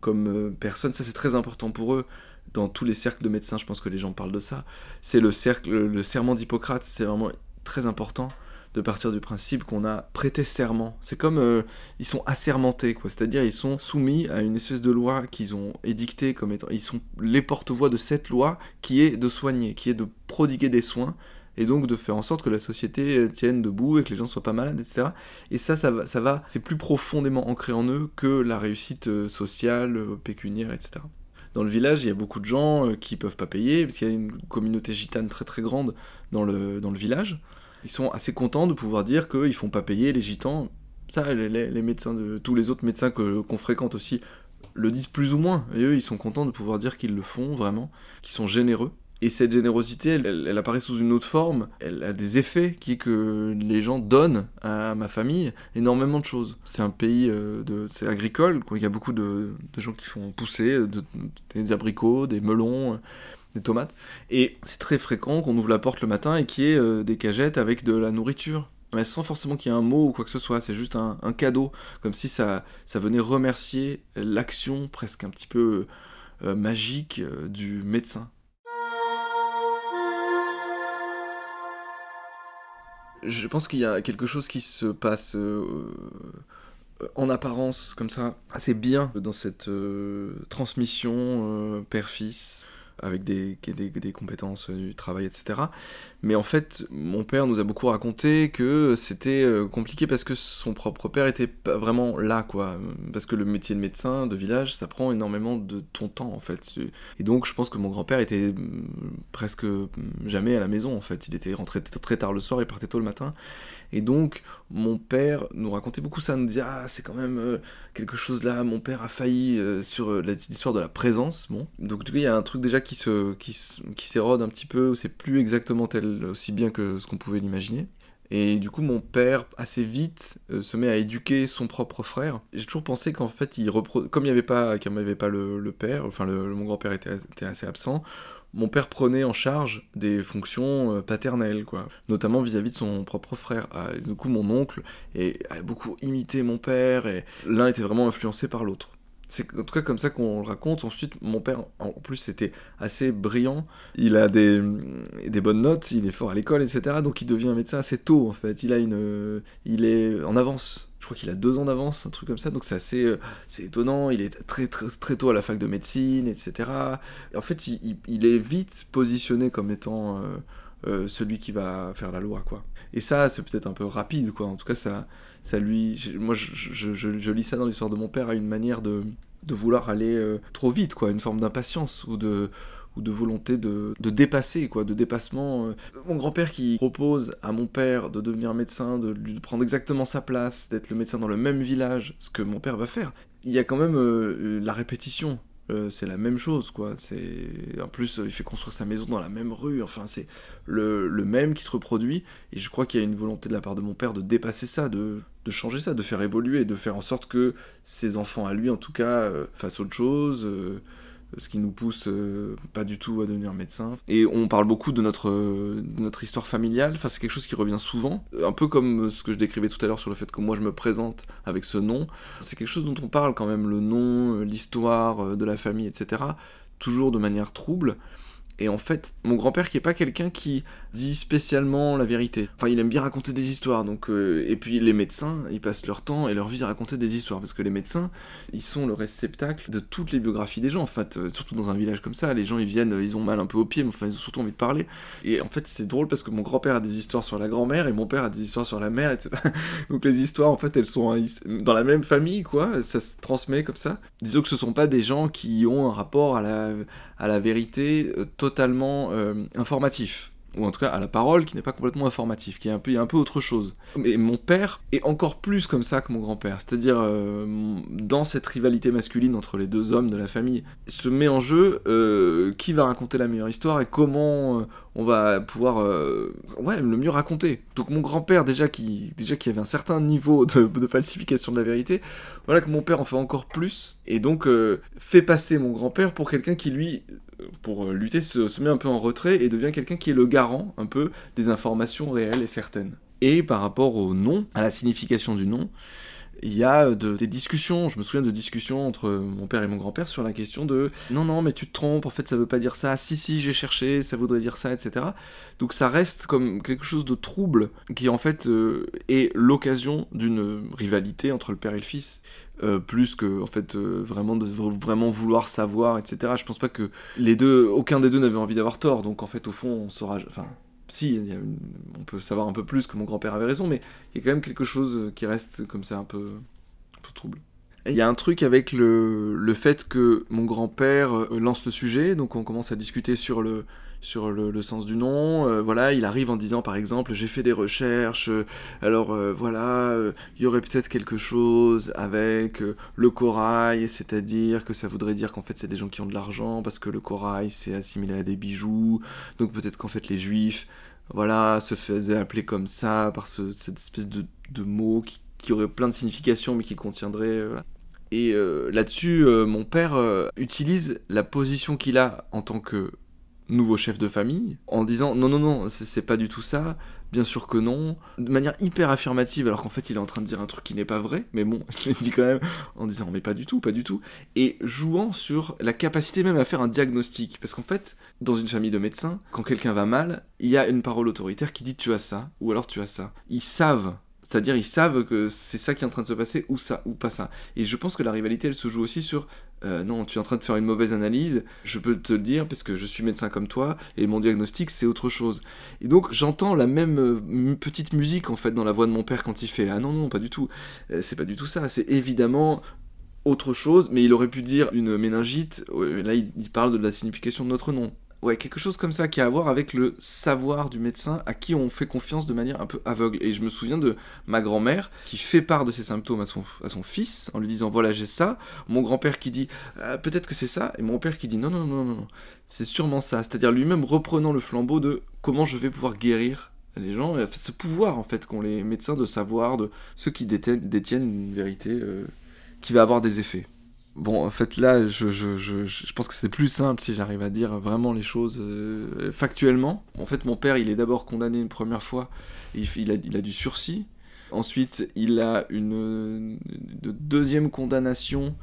comme personne. Ça, c'est très important pour eux. Dans tous les cercles de médecins, je pense que les gens parlent de ça. C'est le cercle, le serment d'Hippocrate, c'est vraiment très important de partir du principe qu'on a prêté serment. C'est comme euh, ils sont assermentés, quoi. C'est-à-dire ils sont soumis à une espèce de loi qu'ils ont édictée comme étant. Ils sont les porte-voix de cette loi qui est de soigner, qui est de prodiguer des soins et donc de faire en sorte que la société tienne debout et que les gens soient pas malades, etc. Et ça, ça va, ça va c'est plus profondément ancré en eux que la réussite euh, sociale, euh, pécuniaire, etc. Dans le village, il y a beaucoup de gens euh, qui peuvent pas payer, parce qu'il y a une communauté gitane très très grande dans le, dans le village. Ils sont assez contents de pouvoir dire qu'ils font pas payer les gitans. Ça, les, médecins de tous les autres médecins qu'on fréquente aussi le disent plus ou moins. Et eux, ils sont contents de pouvoir dire qu'ils le font vraiment, qu'ils sont généreux. Et cette générosité, elle, apparaît sous une autre forme. Elle a des effets qui est que les gens donnent à ma famille énormément de choses. C'est un pays euh, de, c'est agricole. Quoi. Il y a beaucoup de, gens qui font pousser des abricots, des melons, euh, des tomates. Et c'est très fréquent qu'on ouvre la porte le matin et qu'il y ait euh, des cagettes avec de la nourriture. Mais sans forcément qu'il y ait un mot ou quoi que ce soit, c'est juste un, cadeau, comme si ça venait remercier l'action presque un petit peu magique du médecin. Je pense qu'il y a quelque chose qui se passe euh, euh, en apparence comme ça assez bien dans cette euh, transmission père-fils avec des, compétences du travail, etc. Mais en fait, mon père nous a beaucoup raconté que c'était euh, compliqué parce que son propre père était pas vraiment là, quoi. Parce que le métier de médecin de village, ça prend énormément de ton temps, en fait. Et donc, je pense que mon grand-père était mm, presque jamais à la maison, en fait. Il était rentré très tard le soir et partait tôt le matin. Et donc, mon père nous racontait beaucoup ça, nous disait Ah, c'est quand même euh, quelque chose là, mon père a failli euh, sur l'histoire de la présence. Bon. Donc, du coup, il y a un truc déjà qui se qui, qui s'érode un petit peu, c'est plus exactement tel aussi bien que ce qu'on pouvait l'imaginer. Et du coup, mon père, assez vite, euh, se met à éduquer son propre frère. J'ai toujours pensé qu'en fait, il comme il n'y avait pas, avait pas le, père, enfin, mon grand-père était, était, assez absent, mon père prenait en charge des fonctions euh, paternelles, quoi. Notamment vis-à-vis de son propre frère. Ah, du coup, mon oncle a beaucoup imité mon père, et l'un était vraiment influencé par l'autre. C'est en tout cas comme ça qu'on le raconte. Ensuite, mon père, en plus, c'était assez brillant. Il a des, des bonnes notes, il est fort à l'école, etc. Donc il devient médecin assez tôt, en fait. Il, a une, il est en avance. Je crois qu'il a deux ans d'avance, un truc comme ça. Donc c'est assez c'est étonnant. Il est très, très, très tôt à la fac de médecine, etc. en fait, il, il, est vite positionné comme étant... Euh, euh, celui qui va faire la loi, quoi. Et ça, c'est peut-être un peu rapide, quoi. En tout cas, ça, ça lui... Moi, je, lis ça dans l'histoire de mon père à une manière de, de vouloir aller euh, trop vite, quoi. Une forme d'impatience ou de ou de volonté de, de, dépasser, quoi, de dépassement. Euh. Mon grand-père qui propose à mon père de devenir médecin, de lui prendre exactement sa place, d'être le médecin dans le même village, ce que mon père va faire. Il y a quand même la répétition euh, c'est la même chose, quoi. En plus, il fait construire sa maison dans la même rue. Enfin, c'est le, même qui se reproduit. Et je crois qu'il y a une volonté de la part de mon père de dépasser ça, de, changer ça, de faire évoluer, de faire en sorte que ses enfants à lui, en tout cas, euh, fassent autre chose, euh, ce qui nous pousse euh, pas du tout à devenir médecin. Et on parle beaucoup de notre, de notre histoire familiale, enfin c'est quelque chose qui revient souvent, un peu comme ce que je décrivais tout à l'heure sur le fait que moi je me présente avec ce nom, c'est quelque chose dont on parle quand même, le nom, l'histoire de la famille, etc., toujours de manière trouble. Et en fait, mon grand-père qui est pas quelqu'un qui dit spécialement la vérité. Enfin, il aime bien raconter des histoires. Donc, euh, et puis les médecins, ils passent leur temps et leur vie à raconter des histoires parce que les médecins, ils sont le réceptacle de toutes les biographies des gens. En fait, euh, surtout dans un village comme ça, les gens ils viennent, ils ont mal un peu au pied, mais enfin ils ont surtout envie de parler. Et en fait, c'est drôle parce que mon grand-père a des histoires sur la grand-mère et mon père a des histoires sur la mère, etc. donc les histoires, en fait, elles sont dans la même famille, quoi. Ça se transmet comme ça. Disons que ce sont pas des gens qui ont un rapport à la à la vérité euh, totalement informatif ou en tout cas à la parole, qui n'est pas complètement informatif, qui est un peu, un peu autre chose. Mais mon père est encore plus comme ça que mon grand-père, c'est-à-dire euh, dans cette rivalité masculine entre les deux hommes de la famille, se met en jeu euh, qui va raconter la meilleure histoire et comment euh, on va pouvoir ouais, le mieux raconter. Donc mon grand-père déjà qui, déjà qui avait un certain niveau de, de, falsification de la vérité, voilà que mon père en fait encore plus, et donc fait passer mon grand-père pour quelqu'un qui lui pour euh, lutter, se, met un peu en retrait et devient quelqu'un qui est le garant un peu des informations réelles et certaines. Et par rapport au nom, à la signification du nom, il y a des discussions, je me souviens de discussions entre mon père et mon grand-père sur la question de non, non, mais tu te trompes, en fait ça veut pas dire ça, si, si, j'ai cherché, ça voudrait dire ça, etc. Donc ça reste comme quelque chose de trouble qui en fait euh, est l'occasion d'une rivalité entre le père et le fils. Euh, plus que en fait euh, vraiment de vraiment vouloir savoir etc je pense pas que les deux aucun des deux n'avait envie d'avoir tort donc en fait au fond on saura enfin si on peut savoir un peu plus que mon grand-père avait raison mais il y a quand même quelque chose qui reste comme ça un peu un peu trouble. Il y a un truc avec le, le fait que mon grand-père euh, lance le sujet, donc on commence à discuter sur le, sur le, sens du nom. Euh, voilà, il arrive en disant par exemple j'ai fait des recherches, euh, alors voilà, il y aurait peut-être quelque chose avec le corail, c'est-à-dire que ça voudrait dire qu'en fait c'est des gens qui ont de l'argent parce que le corail c'est assimilé à des bijoux, donc peut-être qu'en fait les juifs voilà, se faisaient appeler comme ça par cette espèce de, de mot qui, qui, aurait plein de significations mais qui contiendrait et euh, là-dessus, euh, mon père euh, utilise la position qu'il a en tant que nouveau chef de famille en disant non, non, non, c'est pas du tout ça, bien sûr que non, de manière hyper affirmative, alors qu'en fait il est en train de dire un truc qui n'est pas vrai, mais bon, il le dit quand même en disant mais pas du tout, pas du tout, et jouant sur la capacité même à faire un diagnostic, parce qu'en fait, dans une famille de médecins, quand quelqu'un va mal, il y a une parole autoritaire qui dit tu as ça, ou alors tu as ça. Ils savent. C'est-à-dire ils savent que c'est ça qui est en train de se passer ou ça ou pas ça. Et je pense que la rivalité elle se joue aussi sur euh, non tu es en train de faire une mauvaise analyse, je peux te le dire parce que je suis médecin comme toi et mon diagnostic c'est autre chose. Et donc j'entends la même euh, petite musique en fait dans la voix de mon père quand il fait ah non non pas du tout, euh, c'est pas du tout ça, c'est évidemment autre chose, mais il aurait pu dire une méningite, là il parle de la signification de notre nom ouais, quelque chose comme ça qui a à voir avec le savoir du médecin à qui on fait confiance de manière un peu aveugle. Et je me souviens de ma grand-mère qui fait part de ses symptômes à son, à son fils en lui disant voilà j'ai ça, mon grand-père qui dit ah, peut-être que c'est ça, et mon père qui dit non non non non non, c'est sûrement ça. C'est-à-dire lui-même reprenant le flambeau de comment je vais pouvoir guérir les gens, ce pouvoir en fait qu'ont les médecins de savoir de ceux qui détiennent, détiennent une vérité euh, qui va avoir des effets. Bon, en fait, là, je, je, pense que c'est plus simple si j'arrive à dire vraiment les choses euh, factuellement. En fait, mon père, il est d'abord condamné une première fois, il, a, il a du sursis. Ensuite, il a une, une deuxième condamnation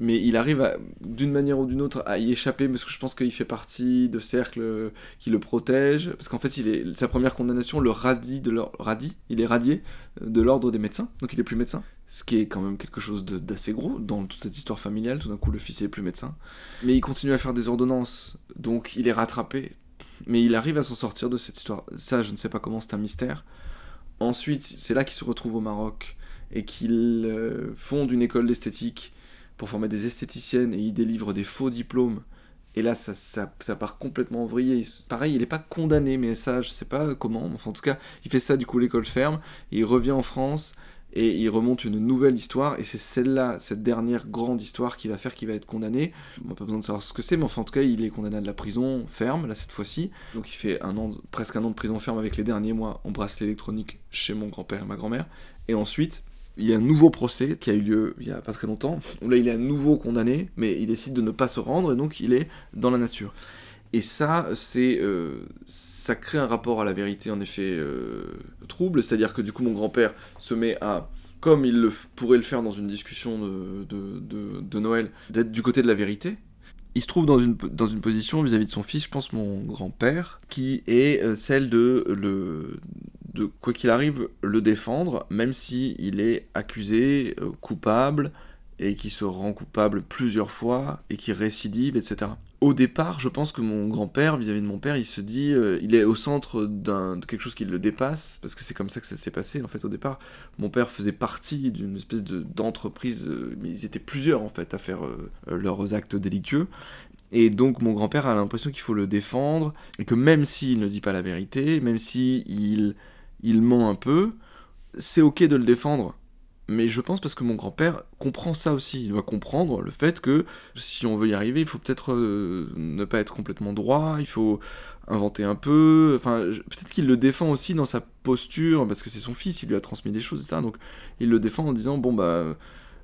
mais il arrive d'une manière ou d'une autre à y échapper parce que je pense qu'il fait partie de cercles qui le protègent. Parce qu'en fait il est, sa première condamnation le radie de radie, il est radié de l'ordre des médecins. Donc il est plus médecin. Ce qui est quand même quelque chose d'assez gros dans toute cette histoire familiale. Tout d'un coup le fils est plus médecin. Mais il continue à faire des ordonnances. Donc il est rattrapé. Mais il arrive à s'en sortir de cette histoire. Ça je ne sais pas comment c'est un mystère. Ensuite c'est là qu'il se retrouve au Maroc et qu'il euh, fonde une école d'esthétique pour former des esthéticiennes et il délivre des faux diplômes. Et là, ça, ça, part complètement vrillé. Pareil, il n'est pas condamné, mais ça, je sais pas comment. Enfin, en tout cas, il fait ça, du coup, l'école ferme. il revient en France et il remonte une nouvelle histoire. Et c'est celle-là, cette dernière grande histoire qui va faire qu'il va être condamné. On n'a pas besoin de savoir ce que c'est, mais enfin, en tout cas, il est condamné à de la prison ferme, là, cette fois-ci. Donc, il fait un an, presque un an de prison ferme avec les derniers mois en bracelet électronique chez mon grand-père et ma grand-mère. Et ensuite, il y a un nouveau procès qui a eu lieu il y a pas très longtemps, là il est à nouveau condamné, mais il décide de ne pas se rendre, et donc il est dans la nature. Et ça, c'est, euh, ça crée un rapport à la vérité en effet euh, trouble, c'est-à-dire que du coup mon grand-père se met à, comme il pourrait le faire dans une discussion de, de, de, Noël, d'être du côté de la vérité. Il se trouve dans une, dans une position vis-à-vis de son fils, je pense mon grand-père, qui est euh, celle de, le, de quoi qu'il arrive, le défendre, même si il est accusé, coupable, et qui se rend coupable plusieurs fois, et qui récidive, etc au départ, je pense que mon grand-père, vis-à-vis de mon père, il se dit, euh, il est au centre d'un, de quelque chose qui le dépasse, parce que c'est comme ça que ça s'est passé, en fait, au départ. Mon père faisait partie d'une espèce de, d'entreprise, euh, mais ils étaient plusieurs, en fait, à faire euh, leurs actes délictueux. Et donc, mon grand-père a l'impression qu'il faut le défendre, et que même s'il ne dit pas la vérité, même s'il il, ment un peu, c'est ok de le défendre, mais je pense parce que mon grand-père comprend ça aussi. Il doit comprendre le fait que si on veut y arriver, il faut peut-être euh, ne pas être complètement droit, il faut inventer un peu. Enfin, peut-être qu'il le défend aussi dans sa posture, parce que c'est son fils, il lui a transmis des choses, etc. Donc il le défend en disant bon, bah.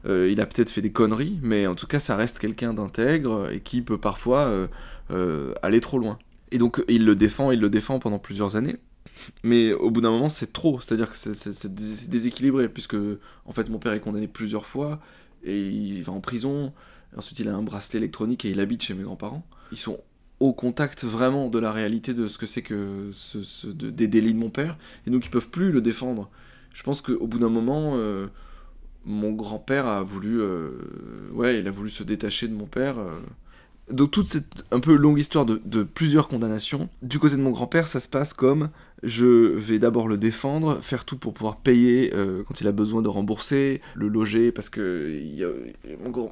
Euh, il a peut-être fait des conneries, mais en tout cas, ça reste quelqu'un d'intègre et qui peut parfois euh, aller trop loin. Et donc, il le défend, il le défend pendant plusieurs années mais au bout d'un moment c'est trop, c'est-à-dire que c'est déséquilibré, puisque en fait mon père est condamné plusieurs fois, et il va en prison, ensuite il a un bracelet électronique et il habite chez mes grands-parents. Ils sont au contact vraiment de la réalité de ce que c'est que ce, des délits de mon père, et donc ils peuvent plus le défendre. Je pense qu'au bout d'un moment, euh, mon grand-père a voulu, euh, ouais, il a voulu se détacher de mon père. Euh, donc toute cette un peu longue histoire de, plusieurs condamnations, du côté de mon grand-père, ça se passe comme je vais d'abord le défendre, faire tout pour pouvoir payer euh, quand il a besoin de rembourser, le loger parce que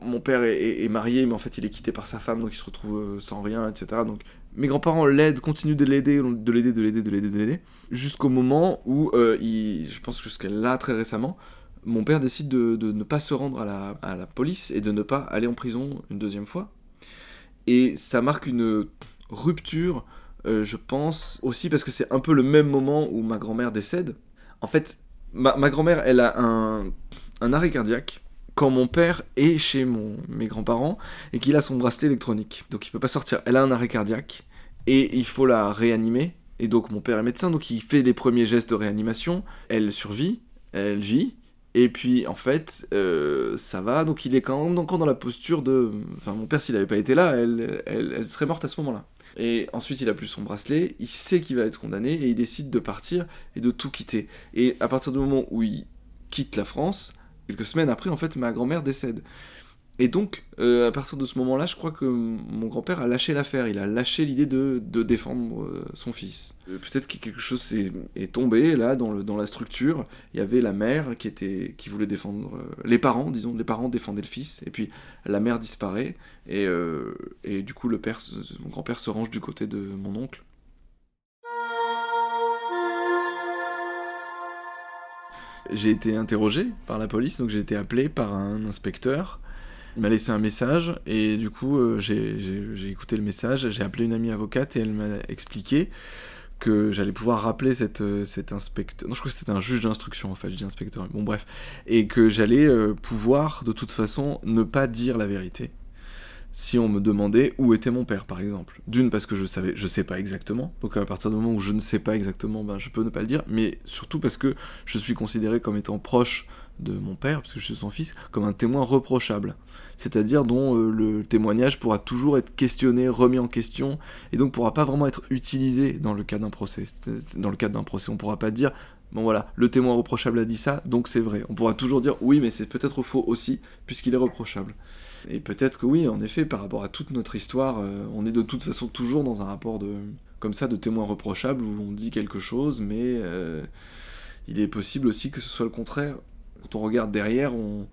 mon, père est, marié mais en fait il est quitté par sa femme donc il se retrouve euh, sans rien, etc. Donc mes grands-parents l'aident, continuent de l'aider, de l'aider, de l'aider, de l'aider, de l'aider, jusqu'au moment où, euh, je pense jusqu'à là très récemment, mon père décide de, ne pas se rendre à la police et de ne pas aller en prison une deuxième fois et ça marque une rupture, euh, je pense, aussi parce que c'est un peu le même moment où ma grand-mère décède. En fait, ma, grand-mère, elle a un, arrêt cardiaque quand mon père est chez mes grands-parents et qu'il a son bracelet électronique. Donc il peut pas sortir. Elle a un arrêt cardiaque et il faut la réanimer. Et donc mon père est médecin, donc il fait les premiers gestes de réanimation. Elle survit, elle vit. Et puis en fait, euh, ça va, donc il est quand même encore dans la posture de... Enfin, mon père, s'il n'avait pas été là, elle, serait morte à ce moment-là. Et ensuite, il a plus son bracelet, il sait qu'il va être condamné, et il décide de partir et de tout quitter. Et à partir du moment où il quitte la France, quelques semaines après, en fait, ma grand-mère décède. Et donc, euh, à partir de ce moment-là, je crois que mon grand-père a lâché l'affaire, il a lâché l'idée de, défendre euh, son fils. Euh, peut-être que quelque chose est, tombé là dans, le, dans la structure. Il y avait la mère qui, était, qui voulait défendre. les parents, disons, les parents défendaient le fils, et puis la mère disparaît, et, et du coup, le père, mon grand-père se range du côté de mon oncle. J'ai été interrogé par la police, donc j'ai été appelé par un inspecteur il m'a laissé un message et du coup euh, j'ai écouté le message, j'ai appelé une amie avocate et elle m'a expliqué que j'allais pouvoir rappeler cette, euh, cet inspecteur. Non, je crois que c'était un juge d'instruction en fait, je dis inspecteur. Bon, bref. Et que j'allais euh, pouvoir de toute façon ne pas dire la vérité si on me demandait où était mon père par exemple. D'une parce que je savais, je sais pas exactement. Donc à partir du moment où je ne sais pas exactement, ben je peux ne pas le dire, mais surtout parce que je suis considéré comme étant proche de mon père, parce que je suis son fils, comme un témoin reprochable. C'est-à-dire dont euh, le témoignage pourra toujours être questionné, remis en question, et donc pourra pas vraiment être utilisé dans le cas d'un procès. Dans le cadre d'un procès, on pourra pas dire, bon voilà, le témoin reprochable a dit ça, donc c'est vrai. On pourra toujours dire, oui, mais c'est peut-être faux aussi, puisqu'il est reprochable. Et peut-être que oui, en effet, par rapport à toute notre histoire, euh, on est de toute façon toujours dans un rapport de comme ça de témoin reprochable où on dit quelque chose, mais euh, il est possible aussi que ce soit le contraire quand on regarde derrière, on,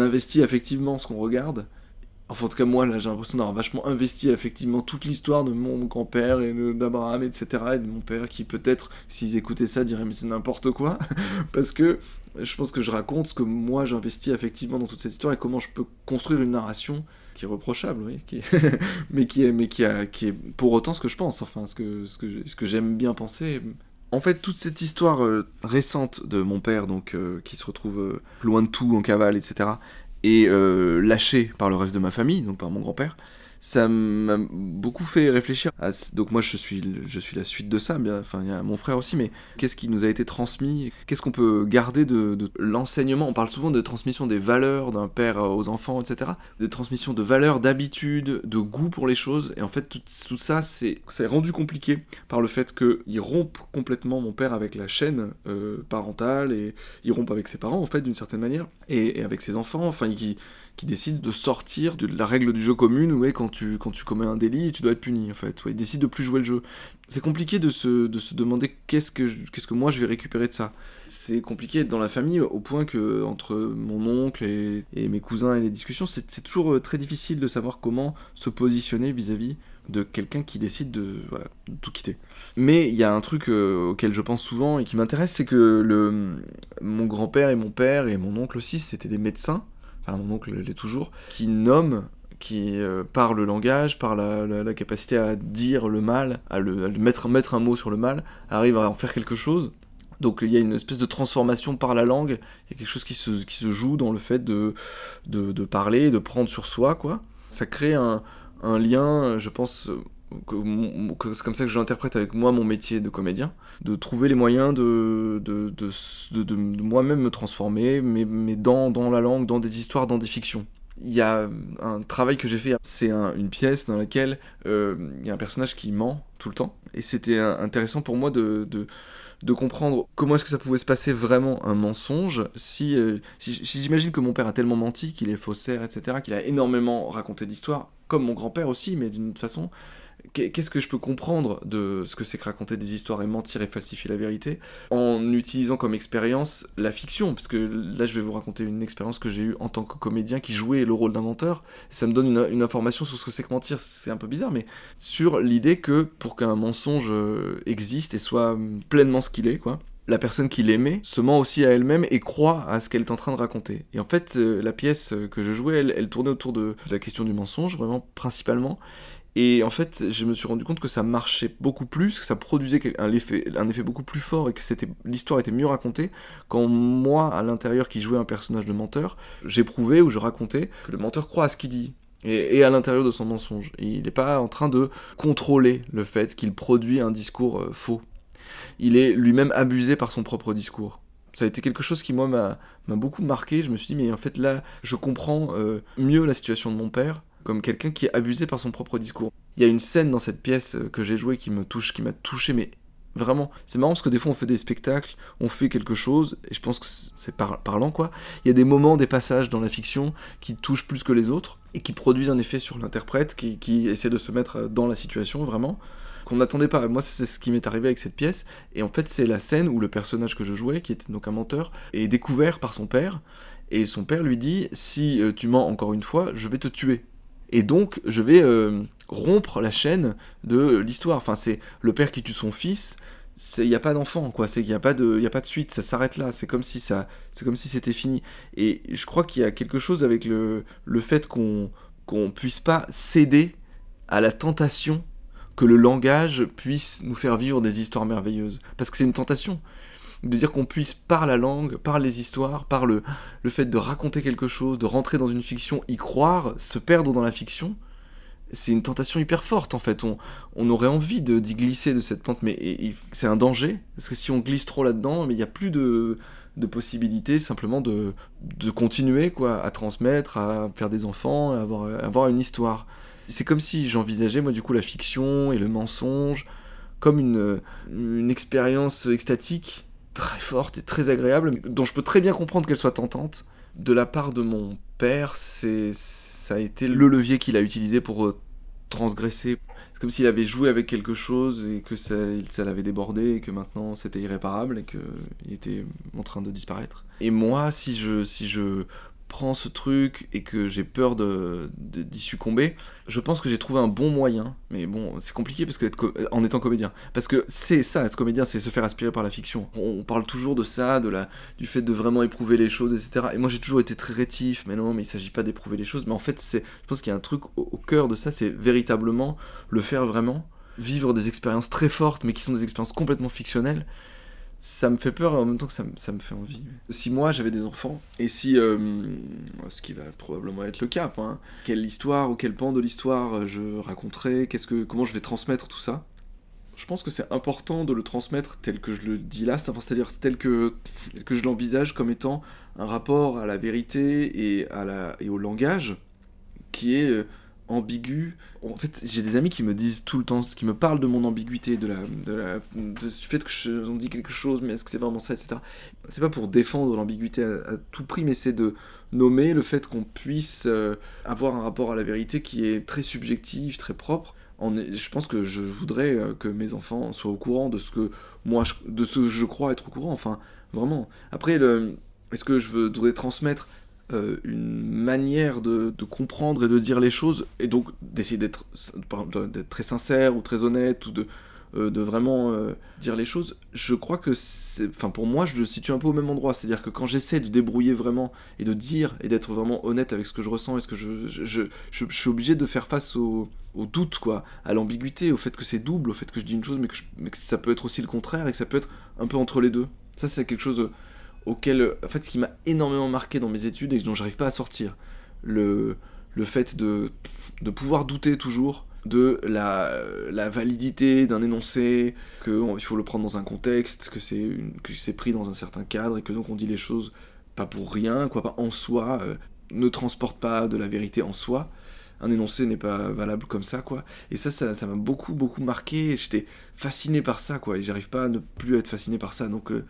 investit effectivement ce qu'on regarde. Enfin, en tout cas, moi, là, j'ai l'impression d'avoir vachement investi effectivement toute l'histoire de mon grand-père et d'Abraham, etc. Et de mon père qui, peut-être, s'ils écoutaient ça, diraient Mais c'est n'importe quoi. Parce que je pense que je raconte ce que moi j'investis effectivement dans toute cette histoire et comment je peux construire une narration qui est reprochable, oui, mais, qui est, mais qui, qui est pour autant ce que je pense, enfin, ce que, ce que j'aime bien penser, En fait, toute cette histoire euh, récente de mon père, donc euh, qui se retrouve euh, loin de tout, en cavale, etc., et lâché par le reste de ma famille, donc par mon grand-père, ça m'a beaucoup fait réfléchir. Donc moi je suis, la suite de ça, bien, enfin il y a mon frère aussi, mais qu'est-ce qui nous a été transmis? Qu'est-ce qu'on peut garder de, l'enseignement? On parle souvent de transmission des valeurs d'un père aux enfants, etc. De transmission de valeurs, d'habitudes, de goût pour les choses. Et en fait tout, tout ça c'est rendu compliqué par le fait qu'il rompe complètement mon père avec la chaîne euh, parentale et il rompe avec ses parents en fait d'une certaine manière et, et, avec ses enfants. Enfin il qui décide de sortir de la règle du jeu commune où quand tu, quand tu commets un délit, tu dois être puni en fait. Ouais, il décide de plus jouer le jeu. C'est compliqué de se, de se demander qu'est-ce que, qu'est-ce que moi je vais récupérer de ça. C'est compliqué dans la famille au point que entre mon oncle et, et mes cousins et les discussions, c'est, c'est toujours euh, très difficile de savoir comment se positionner vis-à-vis de quelqu'un qui décide de, voilà, tout quitter. Mais il y a un truc euh, auquel je pense souvent et qui m'intéresse, c'est que le, mon grand-père et mon père et mon oncle aussi, c'était des médecins enfin mon oncle l'est toujours, qui nomme qui euh, par le langage, par la, capacité à dire le mal, à, le, mettre, mettre un mot sur le mal, arrive à en faire quelque chose. Donc il y a une espèce de transformation par la langue, il y a quelque chose qui se, joue dans le fait de, parler, de prendre sur soi, quoi. Ça crée un lien, je pense, c'est comme ça que je l'interprète avec moi mon métier de comédien, de trouver les moyens de, de, de, de moi-même me transformer, mais, mais dans, dans, la langue, dans des histoires, dans des fictions. Il y a un travail que j'ai fait, c'est une pièce dans laquelle euh, il y a un personnage qui ment tout le temps, et c'était intéressant pour moi de, de comprendre comment est-ce que ça pouvait se passer vraiment un mensonge si, euh, si, j'imagine que mon père a tellement menti, qu'il est faussaire, etc., qu'il a énormément raconté d'histoires, comme mon grand-père aussi, mais d'une façon qu'est-ce que je peux comprendre de ce que c'est que raconter des histoires et mentir et falsifier la vérité en utilisant comme expérience la fiction? Parce que là je vais vous raconter une expérience que j'ai eue en tant que comédien qui jouait le rôle d'un menteur ça me donne une, information sur ce que c'est que mentir c'est un peu bizarre mais sur l'idée que pour qu'un mensonge euh, existe et soit pleinement ce qu'il est quoi la personne qui l'aimait se ment aussi à elle-même et croit à ce qu'elle est en train de raconter. Et en fait, euh, la pièce que je jouais, elle tournait autour de la question du mensonge, vraiment principalement. Et en fait, je me suis rendu compte que ça marchait beaucoup plus, que ça produisait un effet, beaucoup plus fort et que c'était, l'histoire était mieux racontée quand moi, à l'intérieur, qui jouais un personnage de menteur, j'éprouvais ou je racontais que le menteur croit à ce qu'il dit. Et, à l'intérieur de son mensonge. Il n'est pas en train de contrôler le fait qu'il produit un discours euh, faux. Il est lui-même abusé par son propre discours ça a été quelque chose qui moi m'a beaucoup marqué. Je me suis dit mais en fait là je comprends euh, mieux la situation de mon père comme quelqu'un qui est abusé par son propre discours. Il y a une scène dans cette pièce euh, que j'ai jouée qui me touche, qui m'a touché, mais vraiment, c'est marrant parce que des fois on fait des spectacles, on fait quelque chose, et je pense que c'est parlant quoi. Il y a des moments, des passages dans la fiction qui touchent plus que les autres, et qui produisent un effet sur l'interprète, qui, essaie de se mettre euh, dans la situation vraiment, qu'on n'attendait pas. Moi, c'est ce qui m'est arrivé avec cette pièce, et en fait, c'est la scène où le personnage que je jouais, qui était donc un menteur, est découvert par son père, et son père lui dit Si euh, tu mens encore une fois, je vais te tuer. Et donc, je vais euh, rompre la chaîne de l'histoire. Enfin, c'est le père qui tue son fils. Il n'y a pas d'enfant, quoi. C'est qu'il n'y a, pas de, a pas de suite. Ça s'arrête là. C'est comme si ça, c'est comme si c'était fini. Et je crois qu'il y a quelque chose avec le, fait qu'on qu'on puisse pas céder à la tentation que le langage puisse nous faire vivre des histoires merveilleuses. Parce que c'est une tentation de dire qu'on puisse par la langue, par les histoires, par le, le fait de raconter quelque chose, de rentrer dans une fiction, y croire, se perdre dans la fiction, c'est une tentation hyper forte en fait. On, on aurait envie d'y glisser de cette pente, mais c'est un danger, parce que si on glisse trop là-dedans, il n'y a plus de, de possibilités simplement de, de continuer quoi, à transmettre, à faire des enfants, à avoir, avoir une histoire. C'est comme si j'envisageais moi du coup la fiction et le mensonge comme une, une expérience extatique très forte et très agréable, dont je peux très bien comprendre qu'elle soit tentante. De la part de mon père, c'est ça a été le levier qu'il a utilisé pour euh, transgresser. C'est comme s'il avait joué avec quelque chose et que ça, ça l'avait débordé et que maintenant c'était irréparable et qu'il était en train de disparaître. Et moi, si je, si je ce truc et que j'ai peur de, d'y succomber, je pense que j'ai trouvé un bon moyen. Mais bon, c'est compliqué parce que en étant comédien, parce que c'est ça, être comédien, c'est se faire aspirer par la fiction. On, parle toujours de ça, de la, du fait de vraiment éprouver les choses, etc. Et moi, j'ai toujours été très rétif. Mais non, mais il s'agit pas d'éprouver les choses. Mais en fait, c'est, je pense qu'il y a un truc au, cœur de ça, c'est véritablement le faire vraiment vivre des expériences très fortes, mais qui sont des expériences complètement fictionnelles, ça me fait peur en même temps que ça, ça me fait envie. Si moi j'avais des enfants, et si, euh, ce qui va probablement être le cas, hein, quelle histoire ou quel pan de l'histoire je raconterais, qu'est-ce que, comment je vais transmettre tout ça, je pense que c'est important de le transmettre tel que je le dis là, c'est-à-dire tel que, que je l'envisage comme étant un rapport à la vérité et, à la, et au langage qui est euh, ambigu. En fait, j'ai des amis qui me disent tout le temps, qui me parlent de mon ambiguïté, de la, de la, du fait que je, on dit quelque chose, mais est-ce que c'est vraiment ça, etc. C'est pas pour défendre l'ambiguïté à, tout prix, mais c'est de nommer le fait qu'on puisse euh, avoir un rapport à la vérité qui est très subjectif, très propre. En, je pense que je voudrais euh, que mes enfants soient au courant de ce que moi, je, de ce que je crois être au courant. Enfin, vraiment. Après, est-ce que je voudrais transmettre euh, une manière de, comprendre et de dire les choses, et donc d'essayer d'être très sincère ou très honnête, ou de, euh, vraiment euh, dire les choses, je crois que. Enfin, pour moi, je le situe un peu au même endroit. C'est-à-dire que quand j'essaie de débrouiller vraiment, et de dire, et d'être vraiment honnête avec ce que je ressens, et ce que je. Je, je, suis obligé de faire face au, au doute, quoi, à l'ambiguïté, au fait que c'est double, au fait que je dis une chose, mais que, mais que ça peut être aussi le contraire, et que ça peut être un peu entre les deux. Ça, c'est quelque chose auquel, en fait, ce qui m'a énormément marqué dans mes études et dont j'arrive pas à sortir, le, le fait de, de pouvoir douter toujours de la, la validité d'un énoncé, qu'il faut le prendre dans un contexte, que c'est que c'est pris dans un certain cadre et que donc on dit les choses pas pour rien, quoi, pas en soi, euh, ne transporte pas de la vérité en soi. Un énoncé n'est pas valable comme ça, quoi. Et ça, ça m'a beaucoup, beaucoup marqué. J'étais fasciné par ça, quoi. Et j'arrive pas à ne plus être fasciné par ça. Donc, euh,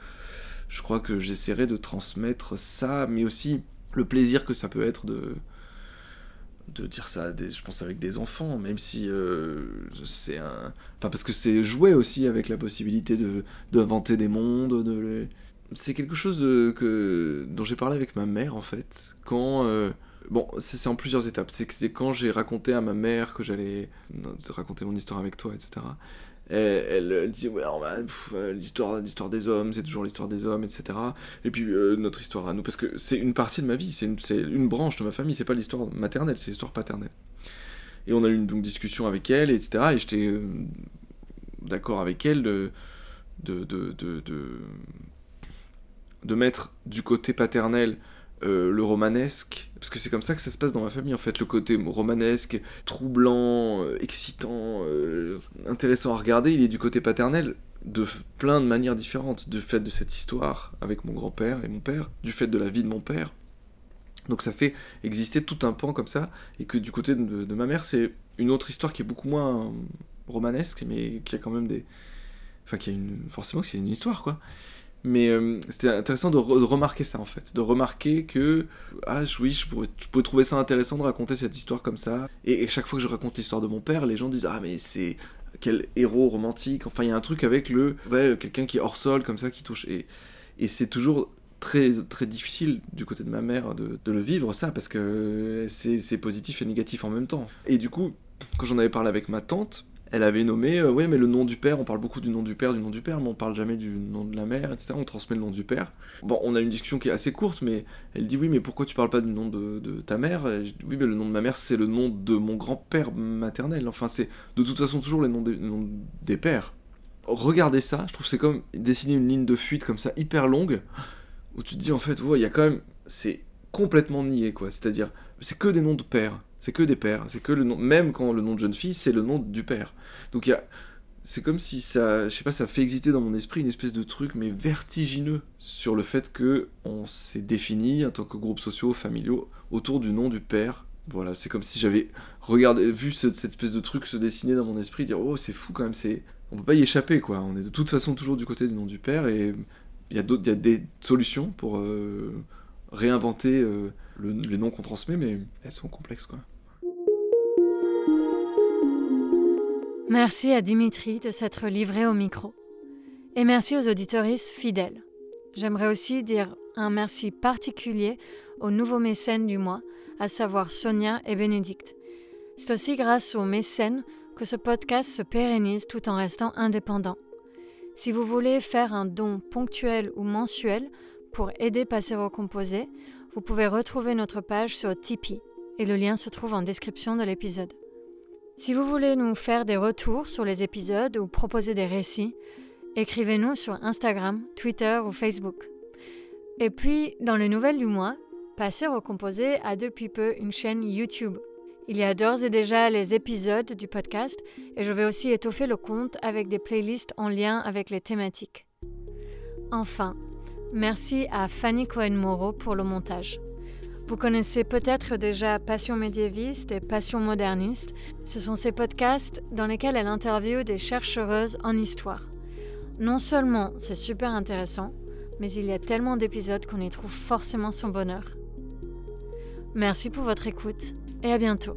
je crois que j'essaierai de transmettre ça, mais aussi le plaisir que ça peut être de, de dire ça, je pense, avec des enfants, même si euh, c'est un... Enfin, parce que c'est jouer aussi avec la possibilité de d'inventer des mondes, de C'est quelque chose dont j'ai parlé avec ma mère, en fait, quand... Euh, bon, c'est en plusieurs étapes. C'est quand j'ai raconté à ma mère que j'allais raconter mon histoire avec toi, etc elle, dit ouais euh, l'histoire des hommes c'est toujours l'histoire des hommes etc et puis euh, notre histoire à nous parce que c'est une partie de ma vie c'est une, une, branche de ma famille c'est pas l'histoire maternelle c'est l'histoire paternelle. Et on a eu une discussion avec elle etc et j'étais euh, d'accord avec elle de de, de, de, de mettre du côté paternel euh, le romanesque, parce que c'est comme ça que ça se passe dans ma famille en fait, le côté romanesque, troublant, euh, excitant, euh, intéressant à regarder, il est du côté paternel de plein de manières différentes, du fait de cette histoire avec mon grand-père et mon père, du fait de la vie de mon père. Donc ça fait exister tout un pan comme ça, et que du côté de, ma mère, c'est une autre histoire qui est beaucoup moins romanesque, mais qui a quand même des... Enfin, qui a une... Forcément c'est une histoire, quoi. Mais euh, c'était intéressant de, remarquer ça en fait, de remarquer que ah oui, je pourrais, je pouvais trouver ça intéressant de raconter cette histoire comme ça. Et, chaque fois que je raconte l'histoire de mon père, les gens disent ah mais c'est quel héros romantique. Enfin il y a un truc avec le ouais, quelqu'un qui est hors sol comme ça qui touche et, et c'est toujours très très difficile du côté de ma mère de, de le vivre ça parce que c'est positif et négatif en même temps. Et du coup quand j'en avais parlé avec ma tante elle avait nommé, euh, ouais, mais le nom du père, on parle beaucoup du nom du père, du nom du père, mais on parle jamais du nom de la mère, etc. On transmet le nom du père. Bon, on a une discussion qui est assez courte, mais elle dit, oui, mais pourquoi tu parles pas du nom de, ta mère? Oui, mais le nom de ma mère, c'est le nom de mon grand-père maternel. Enfin, c'est de toute façon toujours les noms des, noms des pères. Regardez ça, je trouve c'est comme dessiner une ligne de fuite comme ça, hyper longue, où tu te dis, en fait, ouais, il y a quand même. C'est complètement nié, quoi. C'est-à-dire, c'est que des noms de pères. C'est que des pères. C'est que le nom, même quand le nom de jeune fille, c'est le nom du père. Donc il a, c'est comme si ça, je sais pas, ça fait exister dans mon esprit une espèce de truc, mais vertigineux, sur le fait que on s'est défini en tant que groupe sociaux, familiaux, autour du nom du père. Voilà, c'est comme si j'avais regardé, vu cette espèce de truc se dessiner dans mon esprit, dire oh c'est fou quand même, c'est, on peut pas y échapper quoi. On est de toute façon toujours du côté du nom du père et il y a d'autres, il des solutions pour euh, réinventer euh, les noms qu'on transmet, mais elles sont complexes quoi. Merci à Dimitri de s'être livré au micro. Et merci aux auditoristes fidèles. J'aimerais aussi dire un merci particulier aux nouveaux mécènes du mois, à savoir Sonia et Bénédicte. C'est aussi grâce aux mécènes que ce podcast se pérennise tout en restant indépendant. Si vous voulez faire un don ponctuel ou mensuel pour aider Passer Recomposé, vous pouvez retrouver notre page sur Tipeee et le lien se trouve en description de l'épisode. Si vous voulez nous faire des retours sur les épisodes ou proposer des récits, écrivez-nous sur Instagram, Twitter ou Facebook. Et puis, dans les nouvelles du mois, Passer recomposé a depuis peu une chaîne YouTube. Il y a d'ores et déjà les épisodes du podcast et je vais aussi étoffer le compte avec des playlists en lien avec les thématiques. Enfin, merci à Fanny Cohen-Moreau pour le montage. Vous connaissez peut-être déjà Passion médiéviste et Passion moderniste. Ce sont ces podcasts dans lesquels elle interviewe des chercheuses en histoire. Non seulement c'est super intéressant, mais il y a tellement d'épisodes qu'on y trouve forcément son bonheur. Merci pour votre écoute et à bientôt.